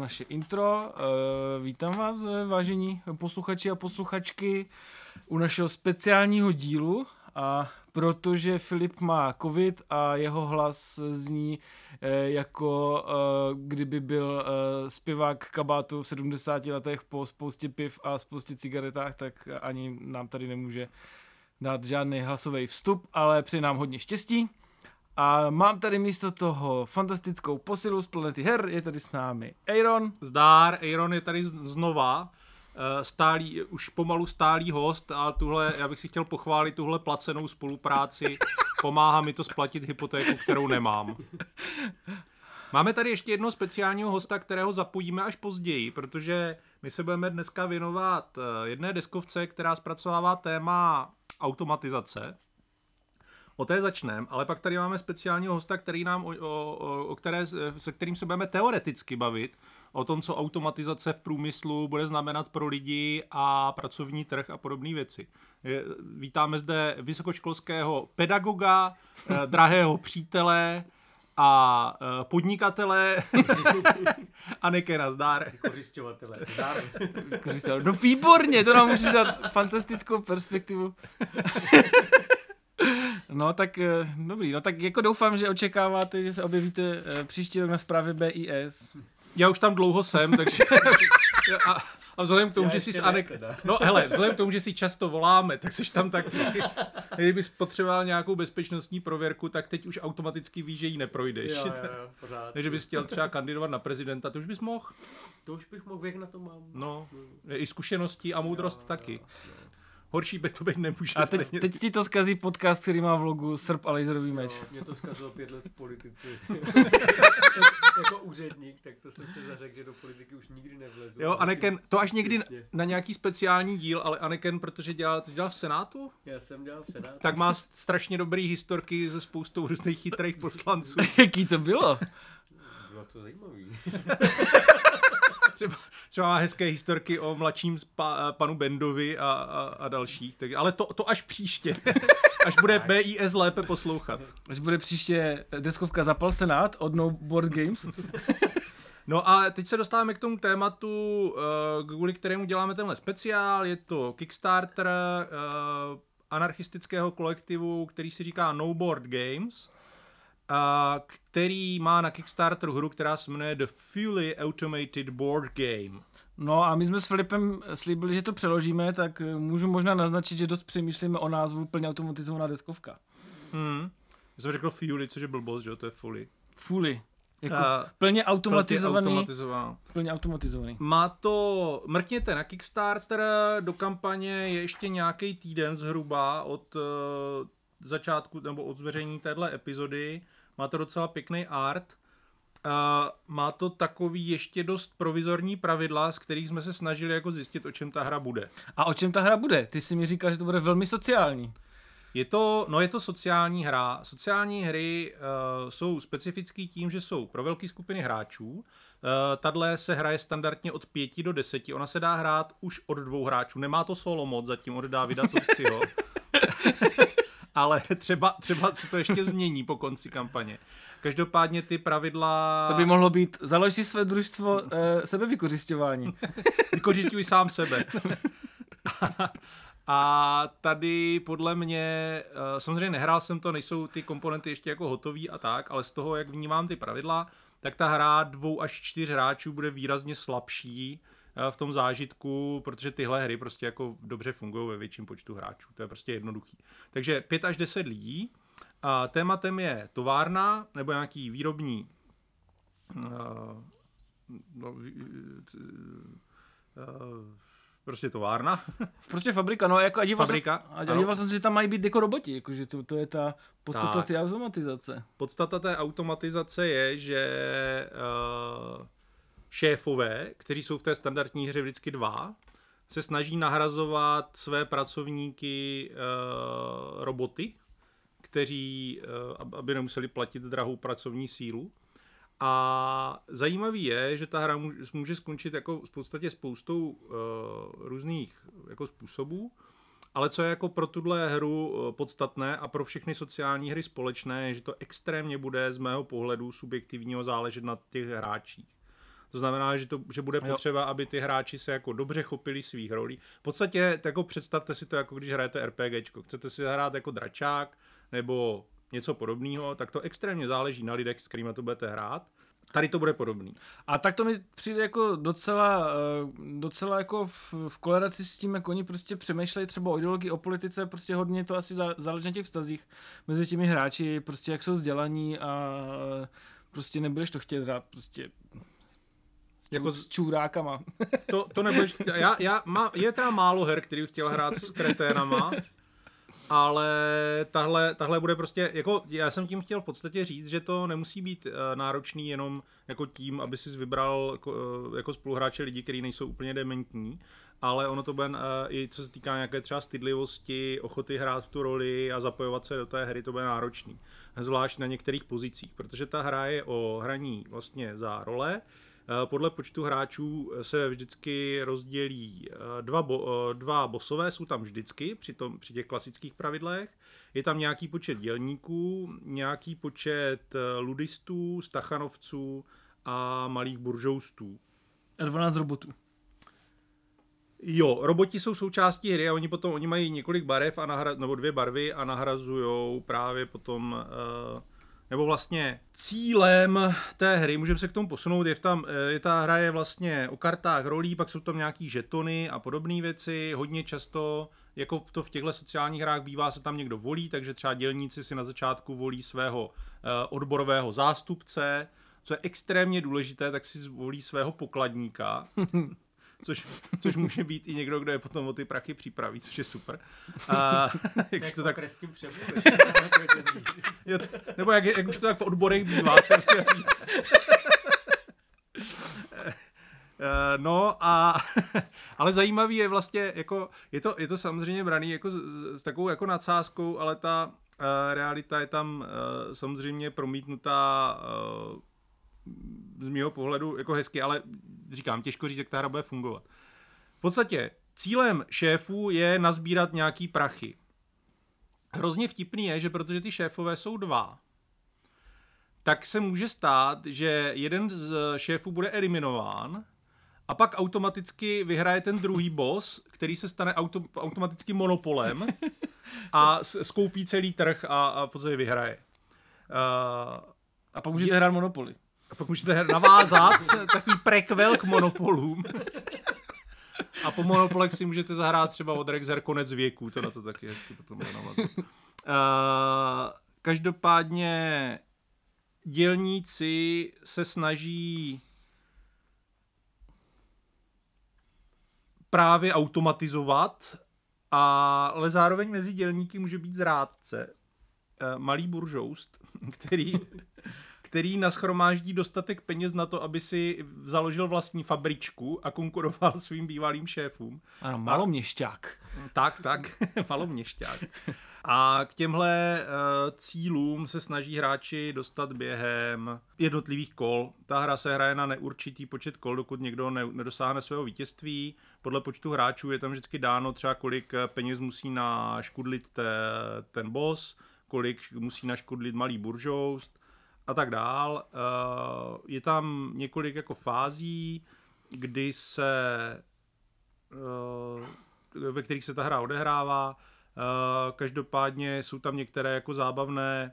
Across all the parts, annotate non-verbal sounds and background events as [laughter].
naše intro. Uh, vítám vás, vážení posluchači a posluchačky, u našeho speciálního dílu. A protože Filip má covid a jeho hlas zní eh, jako eh, kdyby byl eh, zpěvák kabátu v 70 letech po spoustě piv a spoustě cigaretách, tak ani nám tady nemůže dát žádný hlasový vstup, ale přeji nám hodně štěstí. A mám tady místo toho fantastickou posilu z planety her, je tady s námi Aaron. Zdár, Aaron je tady znova, eh, stálý, už pomalu stálý host a tuhle, já bych si chtěl pochválit tuhle placenou spolupráci. Pomáhá mi to splatit hypotéku, kterou nemám. Máme tady ještě jednoho speciálního hosta, kterého zapojíme až později, protože my se budeme dneska věnovat eh, jedné deskovce, která zpracovává téma automatizace. O té začneme, ale pak tady máme speciálního hosta, který nám o, o, o které, se kterým se budeme teoreticky bavit, o tom, co automatizace v průmyslu bude znamenat pro lidi a pracovní trh a podobné věci. Vítáme zde vysokoškolského pedagoga, eh, [laughs] drahého přítele a eh, podnikatele [laughs] zdár. Vykořišťovatele, zdár. No výborně, to nám může dát fantastickou perspektivu. [laughs] No tak eh, dobrý, no tak jako doufám, že očekáváte, že se objevíte eh, příští rok na zprávě BIS. Já už tam dlouho jsem, takže... [laughs] a, a vzhledem k tomu, Já že si s Anek... No hele, vzhledem k tomu, že si často voláme, tak seš tam taky. Kdybys potřeboval nějakou bezpečnostní prověrku, tak teď už automaticky víš, že ji neprojdeš. Jo, jo, jo, [laughs] pořád. Takže bys chtěl třeba kandidovat na prezidenta, to už bys mohl. To už bych mohl, věk na to mám. No, i zkušenosti a moudrost jo, taky. Jo, jo. Horší by to být nemůže. A teď, teď ti to zkazí podcast, který má v logu Srp a laserový meč. Jo, mě to zkazilo pět let v politice. [laughs] jako úředník, tak to jsem se zařekl, že do politiky už nikdy nevlezu. Jo, Aneken, to až někdy na nějaký speciální díl, ale Aneken, protože dělal, ty dělal v Senátu? Já jsem dělal v Senátu. Tak má strašně dobrý historky se spoustou různých chytrých poslanců. [laughs] Jaký to bylo? Bylo to zajímavý [laughs] třeba, třeba má hezké historky o mladším pa, panu Bendovi a, a, a dalších. Tak, ale to, to až příště. [laughs] až bude BIS lépe poslouchat. Až bude příště deskovka Zapal Senát od No Board Games. [laughs] No a teď se dostáváme k tomu tématu, uh, kvůli kterému děláme tenhle speciál. Je to Kickstarter uh, anarchistického kolektivu, který si říká No Board Games a který má na Kickstarteru hru, která se jmenuje The Fully Automated Board Game. No a my jsme s Filipem slíbili, že to přeložíme, tak můžu možná naznačit, že dost přemýšlíme o názvu plně automatizovaná deskovka. Hmm. Já jsem řekl Fully, což je blbost, že to je Fully. Fully. Jako uh, plně automatizovaný. Plně automatizovaný. Má to, mrkněte na Kickstarter, do kampaně je ještě nějaký týden zhruba od uh, začátku nebo od zveřejnění téhle epizody. Má to docela pěkný art. A má to takový ještě dost provizorní pravidla, z kterých jsme se snažili jako zjistit, o čem ta hra bude. A o čem ta hra bude? Ty jsi mi říkal, že to bude velmi sociální. Je to, no je to sociální hra. Sociální hry uh, jsou specifický tím, že jsou pro velké skupiny hráčů. Uh, Tadle se hraje standardně od pěti do deseti. Ona se dá hrát už od dvou hráčů. Nemá to solo mod zatím od Davida Turciho. [laughs] ale [laughs] třeba, třeba se to ještě změní po konci kampaně. Každopádně ty pravidla... To by mohlo být, založ si své družstvo e, sebevykořišťování. [laughs] Vykořišťuj sám sebe. [laughs] A tady podle mě, eh, samozřejmě nehrál jsem to, nejsou ty komponenty ještě jako hotový a tak, ale z toho, jak vnímám ty pravidla, tak ta hra dvou až čtyř hráčů bude výrazně slabší v tom zážitku, protože tyhle hry prostě jako dobře fungují ve větším počtu hráčů. To je prostě jednoduchý. Takže 5 až 10 lidí. A tématem je továrna nebo nějaký výrobní uh, no, uh, prostě továrna. [laughs] Prostě fabrika, no jako a díval, fabrika, jsem, a díval jsem se, že tam mají být jako roboti, jako, že to, to je ta podstata té automatizace. Podstata té automatizace je, že uh, šéfové, kteří jsou v té standardní hře vždycky dva, se snaží nahrazovat své pracovníky uh, roboty, kteří, uh, aby nemuseli platit drahou pracovní sílu. A zajímavý je, že ta hra může skončit jako v podstatě spoustou uh, různých jako způsobů, ale co je jako pro tuhle hru podstatné a pro všechny sociální hry společné, je, že to extrémně bude z mého pohledu subjektivního záležet na těch hráčích. To znamená, že, to, že bude Jo. potřeba, aby ty hráči se jako dobře chopili svých rolí. V podstatě jako představte si to, jako když hrajete RPGčko. Chcete si zahrát jako dračák nebo něco podobného, tak to extrémně záleží na lidech, s kterými to budete hrát. Tady to bude podobný. A tak to mi přijde jako docela, eh, docela jako v, v koleraci s tím, jak oni prostě přemýšlejí třeba o ideologii, o politice, prostě hodně to asi zá- záleží na těch vztazích mezi těmi hráči, prostě jak jsou vzdělaní a eh, prostě nebudeš to chtět hrát prostě Jako jako s čůrákama. [laughs] To, to nebudeš, já, já, má, je teda málo her, který bych chtěl hrát s kreténama, ale tahle, tahle bude prostě, jako já jsem tím chtěl v podstatě říct, že to nemusí být uh, náročný jenom jako tím, aby si vybral jako, uh, jako spoluhráče lidi, kteří nejsou úplně dementní, ale ono to bude uh, i co se týká nějaké třeba stydlivosti, ochoty hrát tu roli a zapojovat se do té hry, to bude náročný. Zvlášť na některých pozicích, protože ta hra je o hraní vlastně za role, Eh, Podle počtu hráčů se vždycky rozdělí eh, dva, bo, eh, dva bosové, jsou tam vždycky při, tom, při těch klasických pravidlech. Je tam nějaký počet dělníků, nějaký počet eh, ludistů, stachanovců a malých buržoustů. A 12 robotů. Jo, roboti jsou součástí hry a oni potom, oni mají několik barev a nahra, nebo dvě barvy a nahrazují právě potom, uh, nebo vlastně cílem té hry, můžeme se k tomu posunout, je, v tam, eh, je ta hra je vlastně o kartách rolí, pak jsou tam nějaký žetony a podobné věci, hodně často, jako to v těchto sociálních hrách bývá, se tam někdo volí, takže třeba dělníci si na začátku volí svého uh, odborového zástupce, co je extrémně důležité, tak si zvolí svého pokladníka, [laughs] což, což může být i někdo, kdo je potom o ty prachy připraví, což je super. A, [laughs] jak to tak, kreským [laughs] jo, to, nebo jak, jak už to tak v odborech bývá, jsem chtěl říct. [laughs] Eh, No a, ale zajímavý je vlastně, jako, je to, je to samozřejmě braný jako s, s- s takovou jako nadsázkou, ale ta uh, realita je tam uh, samozřejmě promítnutá uh, z mého pohledu jako hezky, ale říkám, těžko říct, jak ta hra bude fungovat. V podstatě cílem šéfů je nazbírat nějaký prachy. Hrozně vtipný je, že protože ty šéfové jsou dva, tak se může stát, že jeden z šéfů bude eliminován a pak automaticky vyhraje ten druhý [laughs] boss, který se stane auto, automaticky monopolem [laughs] a skoupí celý trh a, a v podstatě vyhraje. Uh, A pak můžete hrát Monopoly. A pak můžete navázat takový prequel k monopolům. A po monopolech si můžete zahrát třeba od Rexer konec věků, to na to taky hezky potom navazat. Uh, každopádně dělníci se snaží právě automatizovat, a, ale zároveň mezi dělníky může být zrádce, eh, malý buržoust, který, který naschromáždí dostatek peněz na to, aby si založil vlastní fabričku a konkuroval [laughs] svým bývalým šéfům. Ano, maloměšťák. Tak, tak, [laughs] maloměšťák. A k těmhle uh, cílům se snaží hráči dostat během jednotlivých kol. Ta hra se hraje na neurčitý počet kol, dokud někdo ne, nedosáhne svého vítězství. Podle počtu hráčů je tam vždycky dáno třeba kolik eh, peněz musí naškudlit te, ten boss, kolik musí naškudlit malý buržoust a tak dál. Uh, je tam několik jako fází, kdy se uh, ve kterých se ta hra odehrává. Uh, každopádně jsou tam některé jako zábavné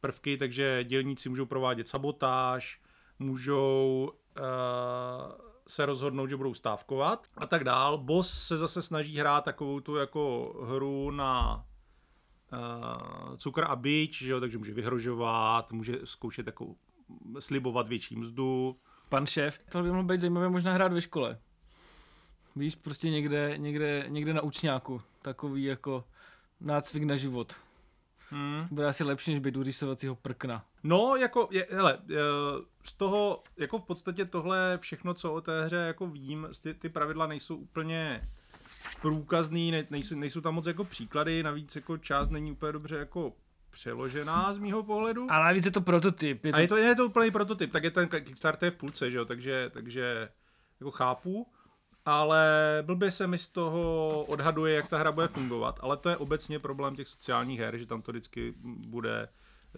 prvky, takže dělníci můžou provádět sabotáž, můžou se rozhodnout, že budou stávkovat a tak dál. Boss se zase snaží hrát takovou tu jako hru na uh, cukr a bič, že jo, takže může vyhrožovat, může zkoušet jako slibovat větší mzdu. Pan šéf, to by mohlo být zajímavé možná hrát ve škole. Víš, prostě někde, někde, někde na učňáku. Takový jako nácvik na život. Hmm. Bude asi lepší, než být u rýsovacího prkna. No, jako, je, hele, eh, z toho, jako v podstatě tohle všechno, co o té hře jako vím, ty, ty pravidla nejsou úplně průkazný, ne, nejsou, nejsou tam moc jako příklady, navíc jako část není úplně dobře jako přeložená z mýho pohledu. A navíc je to prototyp. Je to, A je to, je to úplný prototyp, tak je ten Kickstarter v půlce, že jo, takže, takže jako chápu, ale blbě se mi z toho odhaduje, jak ta hra bude fungovat, ale to je obecně problém těch sociálních her, že tam to vždycky bude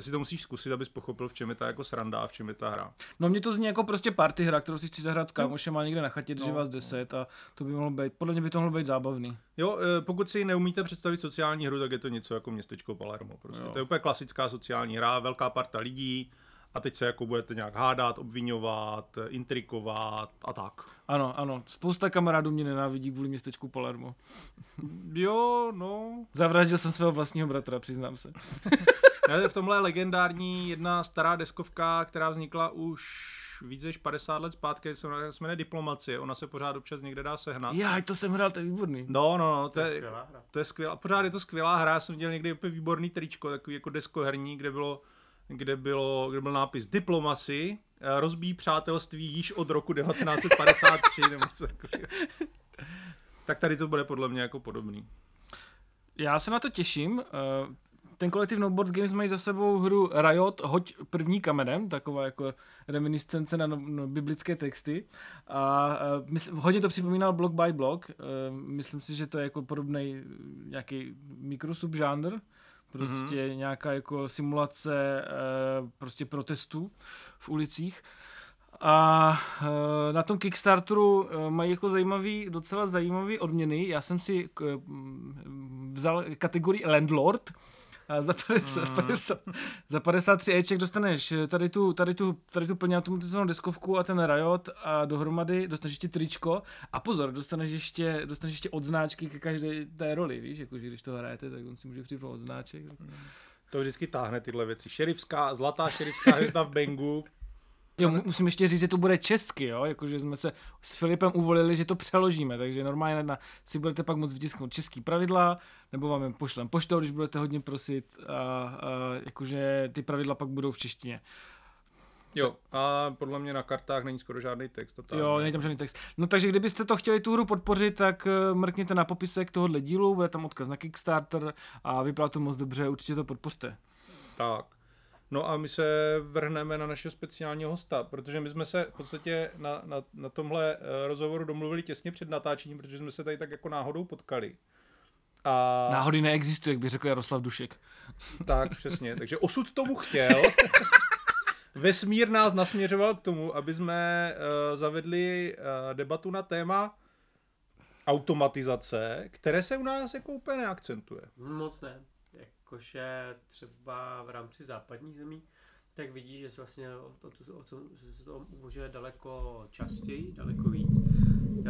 si to musíš zkusit, abys pochopil, v čem je ta jako sranda a v čem je ta hra. No mě to zní jako prostě party hra, kterou si chci zahrát s kámošem a někde na chatě, když No, vás no. deset a to by mohlo být, podle mě by to mohlo být zábavný. Jo, eh, pokud si neumíte představit sociální hru, tak je to něco jako městečko Palermo. Prostě. Jo. To je úplně klasická sociální hra, velká parta lidí a teď se jako budete nějak hádat, obvinovat, eh, intrikovat a tak. Ano, ano, spousta kamarádů mě nenávidí kvůli městečku Palermo. Jo, no. Zavraždil jsem svého vlastního bratra, přiznám se. [laughs] Ne, v tomhle je legendární jedna stará deskovka, která vznikla už víc než 50 let zpátky, se jmenuje- Diplomacie. Ona se pořád občas někde dá sehnat. Já, to jsem hrál, to je výborný. No, no, no, to To je je, skvělá hra. to je skvělá, pořád je to skvělá hra, já jsem viděl někdy úplně výborný tričko, takový jako deskoherní, kde bylo, kde bylo, kde byl nápis Diplomacy, eh, rozbíjí přátelství již od roku 1953, nebo co takového. Tak tady to bude podle mě jako podobný. Já se na to těším. Ten kolektiv No Board Games mají za sebou hru Riot, hoď první kamenem, taková jako reminiscence na no, no, biblické texty. A uh, mysl, hodně to připomínal block by block. Uh, myslím si, že to je jako podobný nějaký mikrosubžánr. Prostě mm-hmm. nějaká jako simulace uh, prostě protestů v ulicích. A e, na tom Kickstarteru e, mají jako zajímavý, docela zajímavý odměny. Já jsem si vzal kategorii Landlord. A za, 50, 50, za 53 Eček dostaneš tady tu, tady tu, tady tu plně automatizovanou deskovku a ten Riot a dohromady dostaneš ještě tričko a pozor, dostaneš ještě, dostaneš ještě odznáčky ke každé té roli, víš, jakože když to hrajete, tak on si může přijít odznáček. To vždycky táhne tyhle věci. Šerifská, zlatá šerifská hvězda v Bengu. Jo, mu- musím ještě říct, že to bude česky, jo, jakože jsme se s Filipem uvolili, že to přeložíme, takže normálně na, si budete pak moct vytisknout český pravidla, nebo vám je pošlem poštou, když budete hodně prosit, a, a jakože ty pravidla pak budou v češtině. Jo, a podle mě na kartách není skoro žádný text. totálně. Jo, není tam žádný text. No takže kdybyste to chtěli tu hru podpořit, tak eh, mrkněte na popisek tohohle dílu, bude tam odkaz na Kickstarter a vypadá to moc dobře, určitě to podpořte. Tak. No a my se vrhneme na našeho speciálního hosta, protože my jsme se v podstatě na, na, na tomhle eh, rozhovoru domluvili těsně před natáčením, protože jsme se tady tak jako náhodou potkali. A Náhody neexistuje, jak by řekl Jaroslav Dušek. tak přesně, takže osud tomu chtěl. [laughs] Vesmír nás nasměřoval k tomu, aby jsme uh, zavedli uh, debatu na téma automatizace, které se u nás jako úplně neakcentuje. Moc ne. Jakože třeba v rámci západních zemí, tak vidíš, že se vlastně o, o, to- o, tom, že se to uvažuje daleko častěji, daleko víc.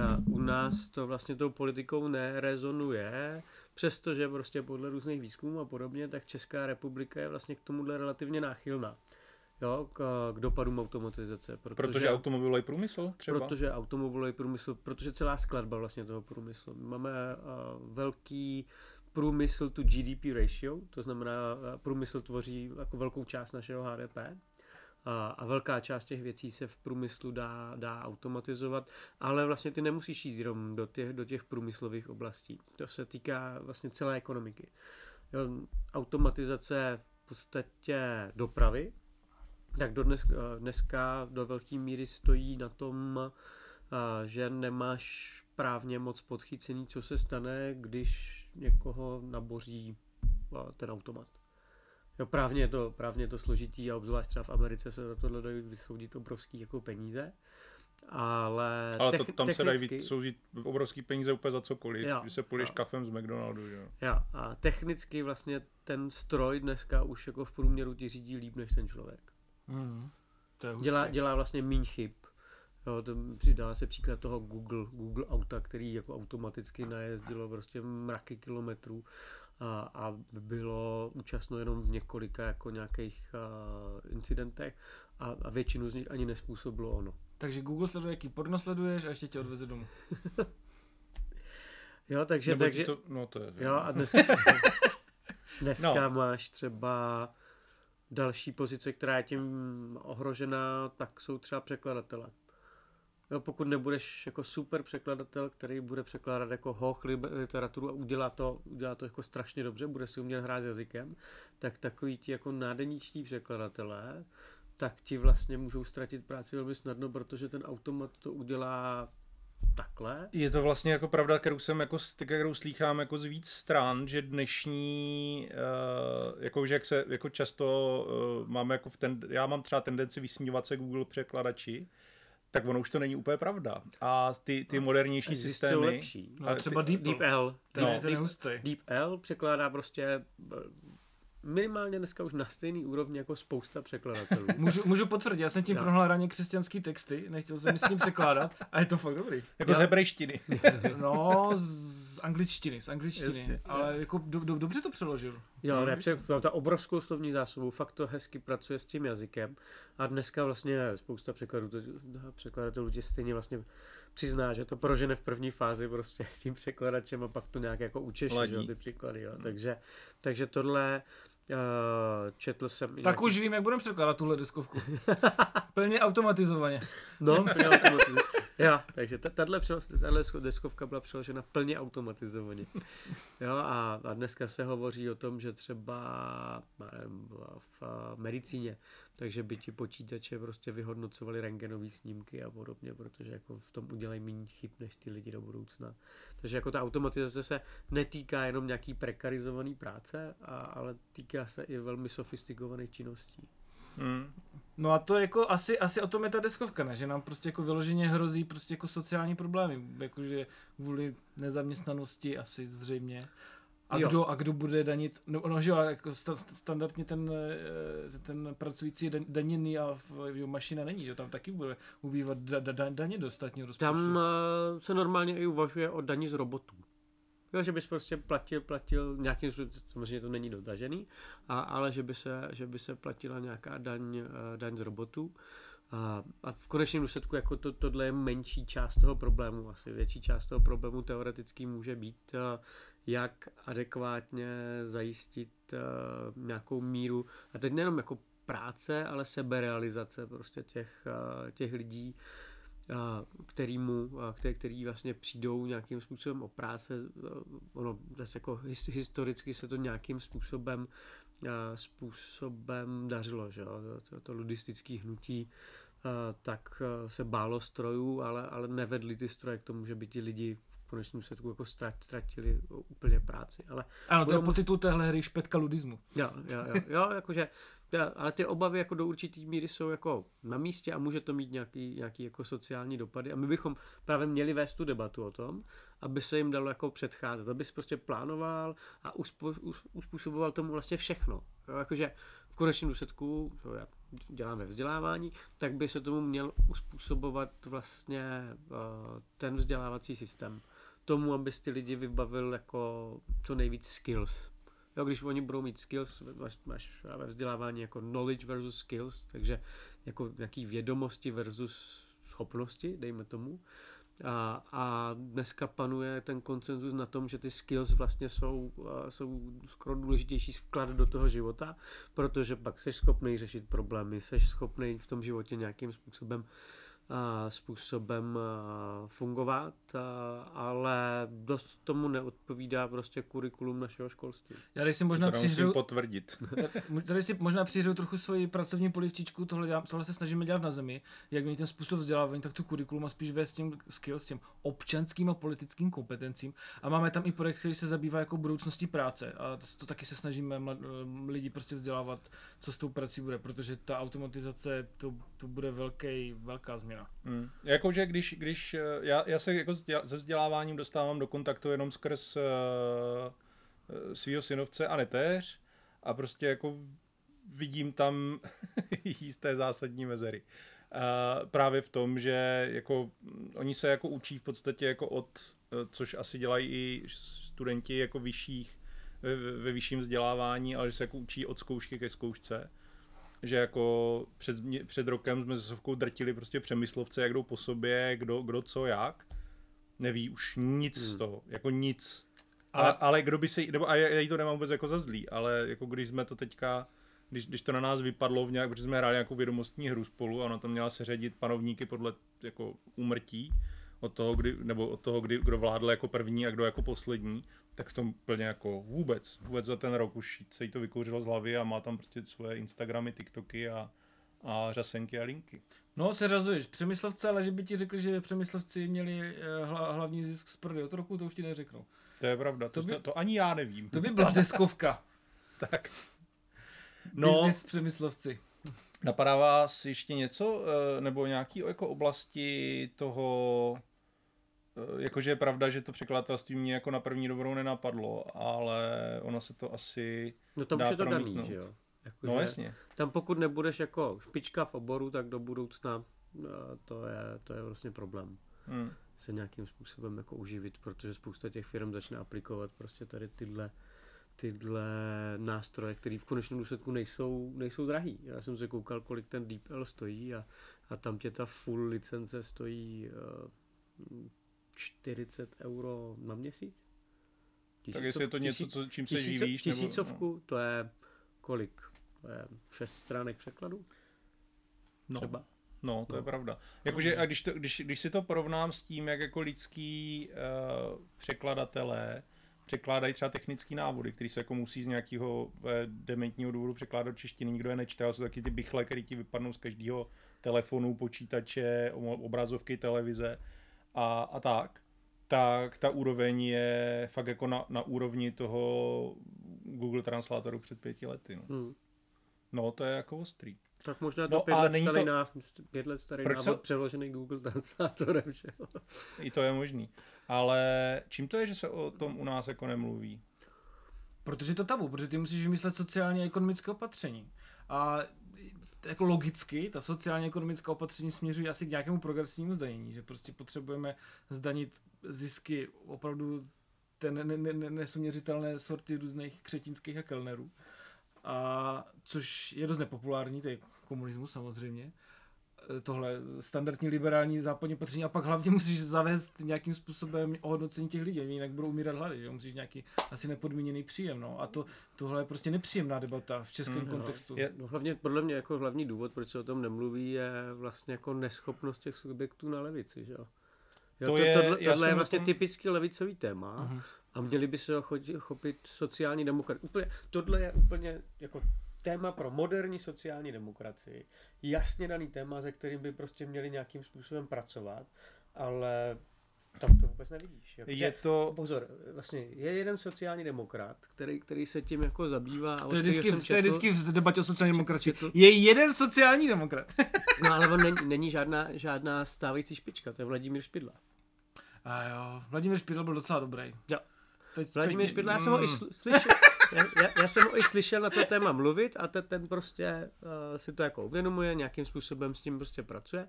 A u nás to vlastně tou politikou nerezonuje, přestože prostě podle různých výzkumů a podobně, tak Česká republika je vlastně k tomuhle relativně náchylná. Jo, k, k dopadům automatizace. Protože, Protože automobilový průmysl třeba. Protože automobilový průmysl, protože celá skladba vlastně toho průmyslu. My máme uh, velký průmysl to GDP ratio, to znamená, uh, průmysl tvoří jako velkou část našeho HDP. A, a velká část těch věcí se v průmyslu dá, dá automatizovat, ale vlastně ty nemusíš jít jenom do těch, do těch průmyslových oblastí. To se týká vlastně celé ekonomiky. Jo, automatizace v podstatě dopravy, tak do dnes, eh, dneska do velké míry stojí na tom, eh, že nemáš právně moc podchycený, co se stane, když někoho naboří eh, ten automat. Jo, právně je to, právně je to složitý a obzvlášť třeba v Americe se za tohle dají vysoudit obrovský jako peníze. Ale, Ale to, tam se dají technicky- vysoužit v obrovský peníze úplně za cokoliv, Jo, když se půjdeš kafem z McDonaldu, že jo. Jo, a technicky vlastně ten stroj dneska už jako v průměru ti řídí líp než ten člověk. Hmm. To je hustý. dělá, dělá vlastně míň chyb. Jo, to přidá se příklad toho Google, Google auta, který jako automaticky najezdilo prostě mraky kilometrů a, a bylo účastno jenom v několika jako nějakých uh, incidentech a, a většinu z nich ani nespůsobilo ono. Takže Google sleduje, jaký porno sleduješ a ještě tě odveze domů. [laughs] Jo, takže, Nebo takže to, no to je. jo, a dneska, [laughs] dneska no. máš třeba další pozice, která je tím ohrožená, tak jsou třeba překladatelé. Jo, pokud nebudeš jako super překladatel, který bude překládat jako hoch literaturu a udělá to, udělá to jako strašně dobře, bude si umět hrát s jazykem, tak takový ti jako nádeničtí překladatelé, tak ti vlastně můžou ztratit práci velmi snadno, protože ten automat to udělá takhle. Je to vlastně jako pravda, kterou jsem jako, kterou slýchám jako z víc stran, že dnešní, uh, jako, že jak se jako často uh, máme jako v ten, já mám třeba tendenci vysmívat se Google překladači, tak ono už to není úplně pravda. A ty, ty modernější Existují systémy, lepší. No, Ale třeba ty- DeepL. DeepL. Ten, No. je, ten hustý. DeepL překládá prostě minimálně dneska už na stejný úrovni jako spousta překladatelů. [laughs] Můžu, můžu potvrdit, já jsem tím Jo. prohnal raně křesťanský texty, nechtěl jsem s tím překládat a je to fakt dobrý. jako z hebrejštiny. [laughs] No, z angličtiny, z angličtiny, Jasně. ale jako do, do, dobře to přeložil. Jo, ne, pře- mám ta obrovskou slovní zásobu, fakt to hezky pracuje s tím jazykem a dneska vlastně spousta překladů, to, překladatelů tě stejně vlastně přizná, že to prožene v první fázi prostě [laughs] tím překladačem a pak to nějak jako učeší, Ladí. že jo, ty překlady, jo. Takže, takže tohle uh, četl jsem. Tak nějaký- už vím, jak budeme překládat tuhle deskovku. [laughs] Plně automatizovaně. No, plně automatiz- Jo, takže ta- tahle, deskovka byla přeložena plně automatizovaně. Jo, a, a dneska se hovoří o tom, že třeba nevím, v a, medicíně, takže by ti počítače prostě vyhodnocovali rengenové snímky a podobně, protože jako v tom udělají méně chyb než ty lidi do budoucna. Takže jako ta automatizace se netýká jenom nějaký prekarizovaný práce, a, ale týká se i velmi sofistikovaných činností. Hmm. No a to jako asi, asi o tom je ta deskovka, ne? že nám prostě jako vyloženě hrozí prostě jako sociální problémy, jakože kvůli nezaměstnanosti asi zřejmě. A Jo. kdo, a kdo bude danit, no, no že jo, jako sta, standardně ten, eh, ten pracující je dan- daněný a v, jo, mašina není, že jo, tam taky bude ubývat da, da, da, daně do státního rozpočtu. Tam eh, se normálně i uvažuje o daní z robotů. Jo, že bys prostě platil, platil nějakým způsobem, samozřejmě to není dotažený, a, ale že by, se, že by se platila nějaká daň, eh, daň z robotů. A, a v konečném důsledku jako to, tohle je menší část toho problému. Asi větší část toho problému teoreticky může být, jak adekvátně zajistit eh, nějakou míru, a teď nejenom jako práce, ale seberealizace prostě těch, eh, těch lidí, a který, mu, a který, který vlastně přijdou nějakým způsobem o práce. Ono zase jako his, historicky se to nějakým způsobem způsobem dařilo, že jo? To, to, ludistické hnutí tak se bálo strojů, ale, ale nevedli ty stroje k tomu, že by ti lidi konečném světku jako ztrat, ztratili úplně práci. Ale Ano, to je podtitul téhle hry špetka ludismu. Jo, jo, jo, jo jakože, ja, ale ty obavy jako do určitý míry jsou jako na místě a může to mít nějaký, nějaký jako sociální dopady a my bychom právě měli vést tu debatu o tom, aby se jim dalo jako předcházet, aby si prostě plánoval a uspo, us, uspůsoboval tomu vlastně všechno. Jo, jakože v konečném důsledku, co já dělám ve vzdělávání, tak by se tomu měl uspůsobovat vlastně uh, ten vzdělávací systém tomu, aby ty lidi vybavil jako co nejvíc skills. Jo, když oni budou mít skills, máš, máš ve vzdělávání jako knowledge versus skills, takže jako nějaký vědomosti versus schopnosti, dejme tomu. A, a dneska panuje ten konsenzus na tom, že ty skills vlastně jsou, jsou skoro důležitější vklad do toho života, protože pak jsi schopný řešit problémy, jsi schopný v tom životě nějakým způsobem a, způsobem fungovat, ale dost tomu neodpovídá prostě kurikulum našeho školství. Já když si možná přihřeju, potvrdit. [laughs] tady si možná přihřeju trochu svoji pracovní polivčičku, tohle, dělám, tohle se snažíme dělat na zemi, jak mění ten způsob vzdělávání, tak tu kurikulum a spíš vést tím skills, těm občanským a politickým kompetencím. A máme tam i projekt, který se zabývá jako budoucností práce a to, to taky se snažíme mlad, lidi prostě vzdělávat, co s tou prací bude, protože ta automatizace, to, to bude velký, velká změna. Hmm. Jakože když, když eh, já, já se jako se vzděláváním dostávám do kontaktu jenom skrz uh, svého synovce a netéř a prostě jako vidím tam [laughs] jisté zásadní mezery. Uh, právě v tom, že jako mm, oni se jako učí v podstatě jako od, eh, což asi dělají i studenti jako vyšších, ve, ve vyšším vzdělávání, ale že se jako učí od zkoušky ke zkoušce že jako před, před rokem jsme se Sovkou drtili prostě přemyslovce, jak jdou po sobě, kdo, kdo co jak. Neví už nic z Hmm. toho, jako nic. A, Ale- ale kdo by se, nebo a já, já jí to nemám vůbec jako za zlý, ale jako když jsme to teďka, když, když to na nás vypadlo v nějak, protože jsme hráli nějakou vědomostní hru spolu a ona tam měla seřadit panovníky podle jako úmrtí, od toho, kdy, nebo od toho, kdy, kdo vládl jako první a kdo jako poslední, tak v tom plně jako vůbec, vůbec za ten rok už se jí to vykouřilo z hlavy a má tam prostě svoje Instagramy, TikToky a, a řasenky a linky. No, se řazuješ. Přemyslovce, ale že by ti řekli, že přemyslovci měli eh, hla, hlavní zisk z prodeje otroku, to už ti neřeknou. To je pravda, to, To by- to, to ani já nevím. To by byla [laughs] deskovka. tak. [laughs] No. Business přemyslovci. napadá vás ještě něco, eh, nebo nějaký jako oblasti toho, jakože je pravda, že to překladatelství mě jako na první dobrou nenapadlo, ale ono se to asi, No tam Dá už je to daný, promítnout. že jo. Jako, no že jasně. Tam pokud nebudeš jako špička v oboru, tak do budoucna eh, to je, to je vlastně problém Hm. se nějakým způsobem jako uživit, protože spousta těch firm začne aplikovat prostě tady tyhle tyhle nástroje, které v konečném důsledku nejsou, nejsou drahý. Já jsem se koukal, kolik ten DeepL stojí a, a tam tě ta full licence stojí uh, 40 euro na měsíc. Tak jestli je to něco, co, čím se tisíce- živíš, nebo, no. Tisícovku, to je kolik? To je šest stránek překladu? no, Třeba. no, to je No. pravda. Jakože, a když, to, když, když si to porovnám s tím, jak jako lidský uh, překladatelé překládají třeba technické návody, které se jako musí z nějakého eh, dementního důvodu překládat do češtiny, nikdo je nečte, ale jsou taky ty bychle, které ti vypadnou z každého telefonu, počítače, obrazovky, televize a, a tak, tak ta úroveň je fakt jako na, na úrovni toho Google Translátoru před pěti lety. No, Hmm. no to je jako ostrý. Tak možná No to pět a let není starý, to- to... pět let starý Proč návod se- přeložený Google Translátorem, že jo? I to je možný. Ale čím to je, že se o tom u nás jako nemluví? Protože je to tabu, protože ty musíš vymyslet sociálně ekonomické opatření. A jako logicky, ta sociálně ekonomická opatření směřují asi k nějakému progresivnímu zdanění, že prostě potřebujeme zdanit zisky opravdu té ne- ne- ne- nesuměřitelné sorty různých křetínských a kelnerů. A což je dost nepopulární, to je komunismus samozřejmě. Tohle standardní liberální západní opatření a pak hlavně musíš zavést nějakým způsobem ohodnocení těch lidí, jinak budou umírat hlady, že? musíš nějaký asi nepodmíněný příjem, no. A to, tohle je prostě nepříjemná debata v českém Mhm. kontextu. Je- No hlavně, podle mě jako hlavní důvod, proč se o tom nemluví, je vlastně jako neschopnost těch subjektů na levici, že jo? Jo, To to, je- tohle, tohle je vlastně tom- typický levicový téma Mhm. a měli by se ho chopit sociální demokrat. Úplně, tohle je úplně jako téma pro moderní sociální demokracii. Jasně daný téma, se kterým by prostě měli nějakým způsobem pracovat, ale tam to vůbec nevidíš. Jako, Je to... Pozor, vlastně je jeden sociální demokrat, který, který se tím jako zabývá. a To je, vždycky, jsem to je četl- vždycky v debatě o sociální demokracii. četl- Je jeden sociální demokrat. [laughs] No ale on není, není žádná, žádná stávající špička, to je Vladimír Špidla. A jo, Vladimír Špidl byl docela dobrý. Jo. Teď, Vladimír teď- Špidla, já jsem ho i mm. sl- slyšel, [laughs] já, já, já jsem ho i slyšel na to téma mluvit a ten, ten prostě uh, si to jako uvědomuje, nějakým způsobem s tím prostě pracuje,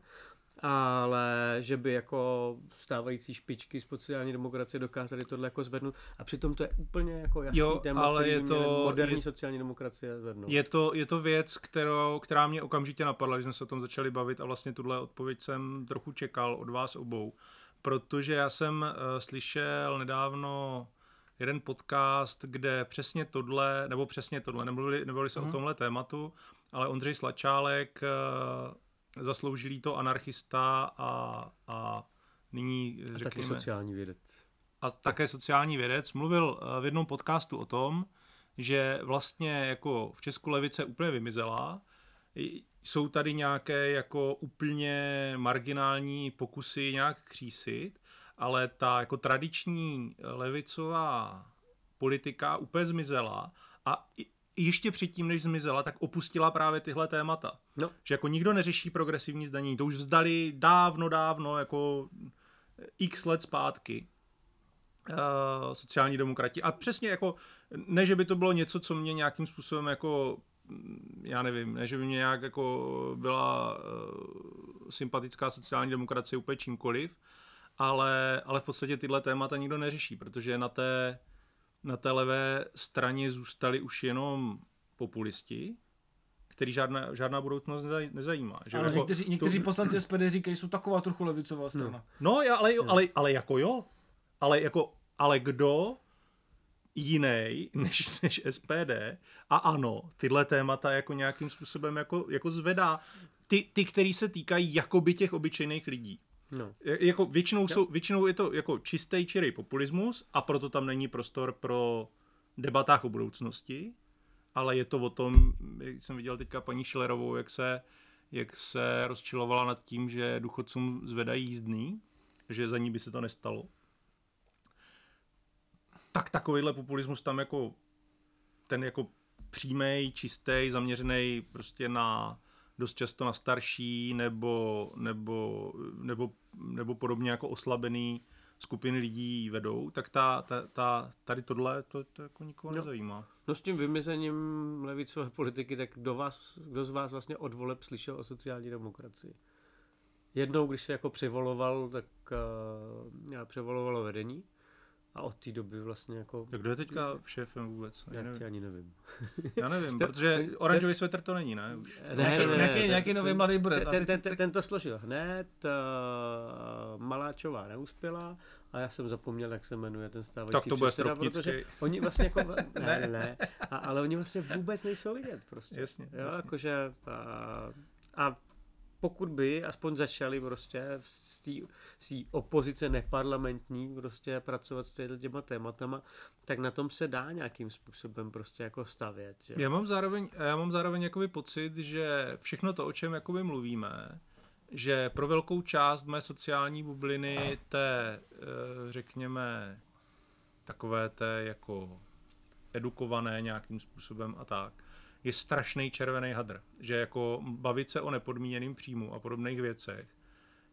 ale že by jako stávající špičky z sociální demokracie dokázaly tohle jako zvednout a přitom to je úplně jako jasný Jo, téma, ale je to- moderní je- sociální demokracie zvednout. Je to, je to věc, kterou, která mě okamžitě napadla, když jsme se o tom začali bavit a vlastně tuhle odpověď jsem trochu čekal od vás obou. Protože já jsem uh, slyšel nedávno jeden podcast, kde přesně tohle, nebo přesně tohle, nemluvili, nemluvili se Mhm. o tomhle tématu, ale Ondřej Slačálek, uh, zasloužilý to anarchista a, a nyní, a taky řekněme, sociální vědec. a také sociální vědec, mluvil eh, v jednom podcastu o tom, že vlastně jako v Česku levice úplně vymizela, jsou tady nějaké jako úplně marginální pokusy nějak křísit, ale ta jako tradiční levicová politika úplně zmizela a i- ještě předtím, než zmizela, tak opustila právě tyhle témata. No. Že jako nikdo neřeší progresivní zdanění. To už vzdali dávno, dávno, jako x let zpátky uh, sociální demokrati. A přesně jako, ne, že by to bylo něco, co mě nějakým způsobem jako, mm, já nevím, ne, že by mě nějak jako byla uh, sympatická sociální demokracie úplně čímkoliv, ale, ale v podstatě tyhle témata nikdo neřeší, protože na té, na té levé straně zůstali už jenom populisti, který žádná, žádná budoucnost nezaj- nezajímá. Že Ale jako někteří, někteří to- poslanci SPD říkají, jsou taková trochu levicová strana. No, já, ale, jo, ale, ale jako jo. Ale jako, ale kdo jiný než, než SPD a ano, tyhle témata jako nějakým způsobem jako, jako zvedá. Ty, ty, který se týkají jakoby těch obyčejných lidí. No. Jako většinou, jsou, většinou je to jako čistý čirý populismus a proto tam není prostor pro debatách o budoucnosti, ale je to o tom, jak jsem viděl teďka paní Šilerovou, jak se, jak se rozčilovala nad tím, že důchodcům zvedají jízdný, že za ní by se to nestalo. Tak takovýhle populismus tam jako ten jako přímej, čistý, zaměřený prostě na dost často na starší nebo, nebo, nebo, nebo podobně jako oslabený skupiny lidí vedou, tak ta, ta, ta, tady tohle to, to jako nikoho No. nezajímá. No s tím vymizením levicové politiky, tak kdo, vás, kdo z vás vlastně od voleb slyšel o sociální demokracii? Jednou, když se jako převoloval, tak uh, převolovalo vedení a od té doby vlastně jako... Tak kdo je teďka šéfem vůbec? Já Já nevím, ani nevím. já nevím [laughs] protože oranžový svetr to není, ne? Už. Nějaký- nějaký- nějaký nový mladý bude. Ten, ten, ten, ten to složil hned, uh, Maláčová neuspěla a já jsem zapomněl, jak se jmenuje ten stávající Tak to bude předseda, protože oni vlastně jako, [laughs] ne, ne, ne a, ale oni vlastně vůbec nejsou vidět prostě. Jasně, Jo, jasně. jakože a, a pokud by aspoň začali prostě z té opozice neparlamentní prostě pracovat s těma tématama, tak na tom se dá nějakým způsobem prostě jako stavět. Že? Já mám zároveň, já mám zároveň jakoby pocit, že všechno to, o čem jakoby mluvíme, že pro velkou část mé sociální bubliny té, eh, řekněme, takové té jako edukované nějakým způsobem a tak, je strašný červený hadr. Že jako bavit se o nepodmíněným příjmu a podobných věcech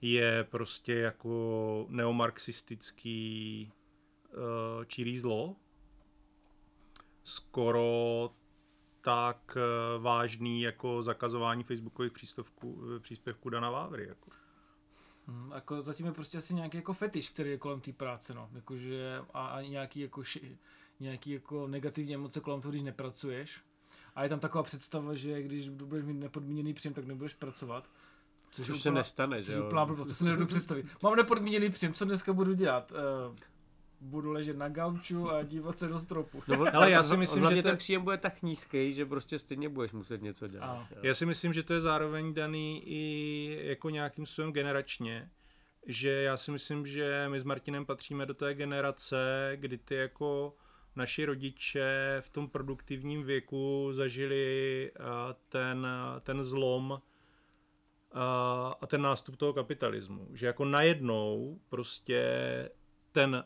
je prostě jako neomarxistický uh, čirý zlo. Skoro tak eh, vážný jako zakazování facebookových příspěvků, příspěvků Dana Vávry. Jako. Hmm, jako zatím je prostě asi nějaký jako fetiš, který je kolem té práce, no. Jakože a, a nějaký jako ši, nějaký jako negativní emoce kolem toho, když nepracuješ. A je tam taková představa, že když budeš mít nepodmíněný příjem, tak nebudeš pracovat. Což je se úplná- nestane, Což že jo? úplná blbost, to si nedovedu představit. Mám nepodmíněný příjem, co dneska budu dělat? Uh, budu ležet na gauču a dívat se do stropu. No, Hele, já si myslím, že to- ten příjem bude tak nízký, že prostě stejně budeš muset něco dělat. Já si myslím, že to je zároveň daný i jako nějakým způsobem generačně, že já si myslím, že my s Martinem patříme do té generace, kdy ty jako naši rodiče v tom produktivním věku zažili a, ten, ten zlom a, a ten nástup toho kapitalismu. Že jako najednou prostě ten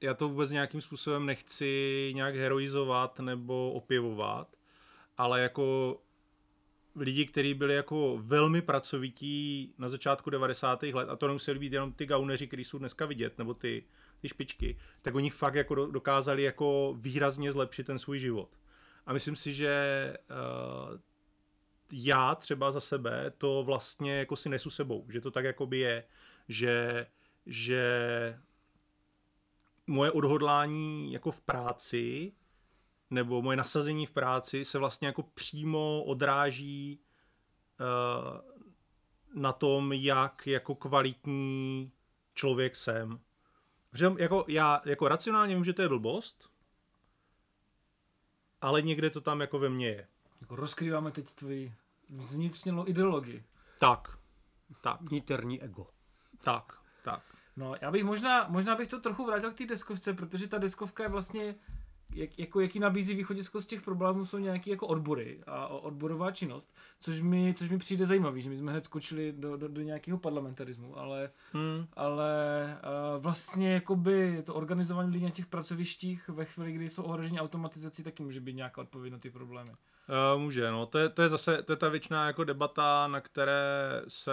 já to vůbec nějakým způsobem nechci nějak heroizovat nebo opěvovat, ale jako lidi, kteří byli jako velmi pracovití na začátku 90. let, a to nemuseli být jenom ty gauneři, kteří jsou dneska vidět, nebo ty, ty špičky, tak oni fakt jako do- dokázali jako výrazně zlepšit ten svůj život. A myslím si, že uh, já třeba za sebe to vlastně jako si nesu sebou, že to tak jakoby je, že, že moje odhodlání jako v práci nebo moje nasazení v práci se vlastně jako přímo odráží uh, na tom, jak jako kvalitní člověk jsem. Protože jako já jako racionálně vím, že to je blbost, ale někde to tam jako ve mně je. Jako rozkrýváme teď tvoji vnitřnělou ideologii. Tak, tak, Vniterní ego. tak, tak. No, já bych možná, možná bych to trochu vrátil k té deskovce, protože ta deskovka je vlastně, jak, jako jaký nabízí východisko z těch problémů, jsou nějaké jako odbory a odborová činnost, což mi, což mi přijde zajímavý, že my jsme hned skočili do, do, do nějakého parlamentarismu, ale, Hmm. ale uh, vlastně jakoby to organizování lidí na těch pracovištích ve chvíli, kdy jsou ohroženi automatizací, taky může být nějaká odpověď na ty problémy. Uh, může, no. To je, to je zase, to je ta věčná jako debata, na které se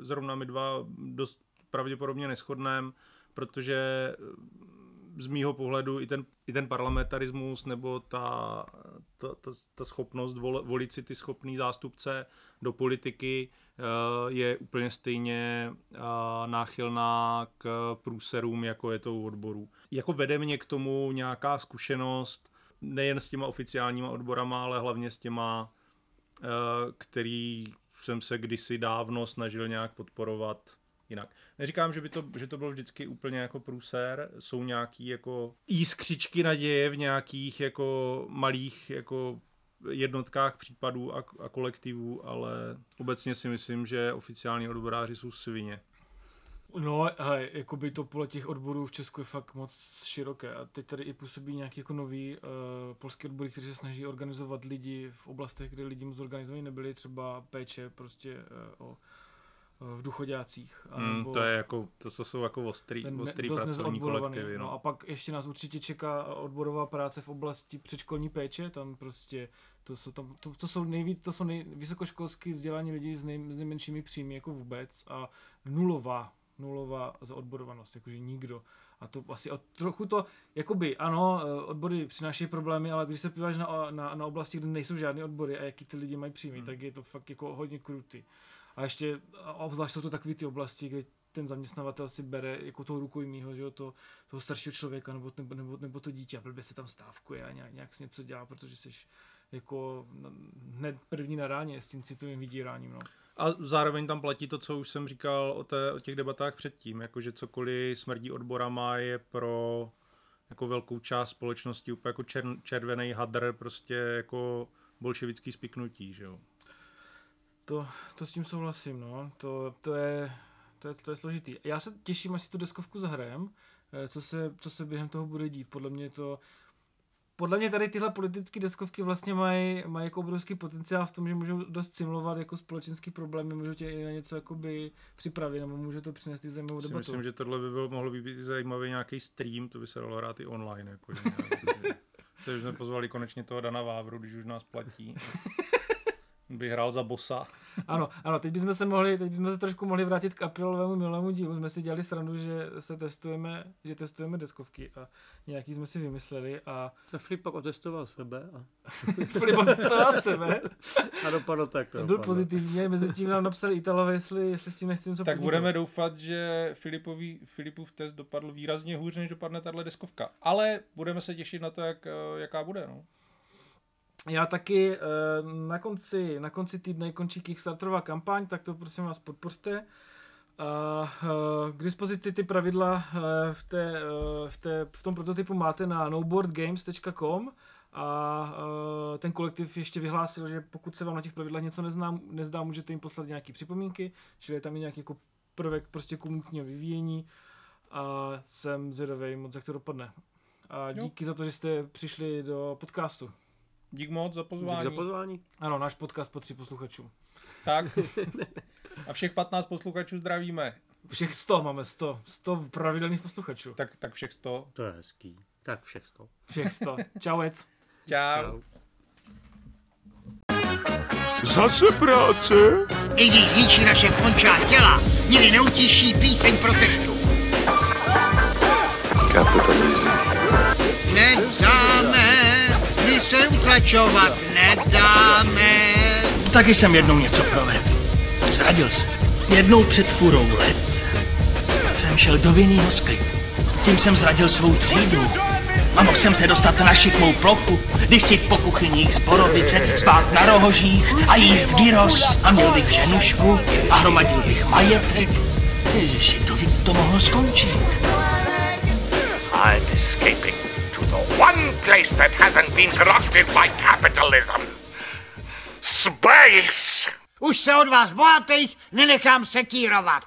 zrovna my dva dost pravděpodobně neschodneme, protože z mýho pohledu i ten, i ten parlamentarismus nebo ta, ta, ta, ta schopnost vol, volit si ty schopný zástupce do politiky eh, je úplně stejně eh, náchylná k průserům, jako je to u odborů. Jako vede mě k tomu nějaká zkušenost, nejen s těma oficiálníma odborama, ale hlavně s těma, eh, který jsem se kdysi dávno snažil nějak podporovat jinak. Neříkám, že, by to, že to bylo vždycky úplně jako průser, jsou nějaký jako jiskřičky naděje v nějakých jako malých jako jednotkách případů a, a kolektivů, ale obecně si myslím, že oficiální odboráři jsou svině. No, hele, jako by to pole těch odborů v Česku je fakt moc široké a teď tady i působí nějaký jako nový uh, polský odbory, kteří se snaží organizovat lidi v oblastech, kde lidi moc zorganizovaní nebyli, třeba péče prostě uh, o v duchodácích. Hmm, to je jako, to, co jsou jako ostrý, ten ostrý pracovní kolektivy. No. no. a pak ještě nás určitě čeká odborová práce v oblasti předškolní péče, tam prostě, to jsou, tam, to, to jsou nejvíc, to jsou nej, vysokoškolsky vzdělání lidi s, nej, s nejmenšími příjmy jako vůbec a nulová, nulová zaodborovanost, jakože nikdo. A to asi a trochu to, jakoby, ano, eh, odbory přinášejí problémy, ale když se podíváš na, na, na oblasti, kde nejsou žádné odbory a jaký ty lidi mají příjmy, hmm. tak je to fakt jako hodně krutý. A ještě, obzvlášť jsou to takové ty oblasti, kde ten zaměstnavatel si bere jako toho rukojmího, že jo, to, toho staršího člověka nebo, nebo, nebo, nebo to dítě a blbě se tam stávkuje a nějak, nějak si něco dělá, protože jsi jako hned první na ráně s tím citovým vydíráním. No. A zároveň tam platí to, co už jsem říkal o, té, o těch debatách předtím, jakože cokoliv smrdí odborama je pro jako velkou část společnosti úplně jako čer, červený hadr, prostě jako bolševický spiknutí, že jo. To, to s tím souhlasím, no. To, to, je, to, je, to je složitý. Já se těším, až si tu deskovku zahrajem, eh, co se, co se během toho bude dít. Podle mě to podle mě tady tyhle politické deskovky vlastně mají, mají jako obrovský potenciál v tom, že můžou dost simulovat jako společenský problémy, můžou tě i na něco jakoby připravit, nebo může to přinést i zajímavou debatu. Myslím, že tohle by bylo, mohlo být zajímavý nějaký stream, to by se dalo hrát i online. Jako, že, [laughs] jsme pozvali konečně toho Dana Vávru, když už nás platí. [laughs] by hrál za bossa. Ano, ano, teď bychom se mohli, teď bychom se trošku mohli vrátit k aprilovému milému dílu. Jsme si dělali srandu, že se testujeme, že testujeme deskovky a nějaký jsme si vymysleli a... A Flip pak otestoval sebe a... [laughs] Flip otestoval sebe. a dopadlo tak. To Byl pozitivně, mezi tím nám napsali Italové, jestli, jestli s tím nechci něco Tak podívat. budeme doufat, že Filipový, Filipův test dopadl výrazně hůř, než dopadne tahle deskovka. Ale budeme se těšit na to, jak, jaká bude. No já taky eh, na konci, na konci týdne končí Kickstarterová kampaň, tak to prosím vás podpořte. A eh, k dispozici ty pravidla eh, v, té, v, té, v tom prototypu máte na noboardgames.com a ten kolektiv ještě vyhlásil, že pokud se vám na těch pravidlech něco nezná, nezdá, můžete jim poslat nějaké připomínky, čili je tam i nějaký jako prvek prostě komunitního vyvíjení a jsem zvědavý moc, jak to dopadne. A díky jo. za to, že jste přišli do podcastu. Dík moc za pozvání. Dík za pozvání. Ano, náš podcast patří posluchačům. Tak. [laughs] A všech 15 posluchačů zdravíme. Všech 100 máme 100. 100 pravidelných posluchačů. Tak, tak všech 100. To je hezký. Tak všech 100. Všech 100. Čauec. Čau. Čau. Zase práce? I když zničí naše pončá těla, nikdy neutíší píseň protestu. Kapitalism. Nedáme my se utlačovat nedáme. Taky jsem jednou něco provedl. Zradil se. Jednou před furou let jsem šel do vinného sklipu. Tím jsem zradil svou třídu. A mohl jsem se dostat na šikmou plochu, dychtit po kuchyních z borovice, spát na rohožích a jíst gyros. A měl bych ženušku a hromadil bych majetek. Ježiši, to, to mohlo skončit. I'm escaping one place that hasn't been corrupted by capitalism. Space! Už se od vás nenechám.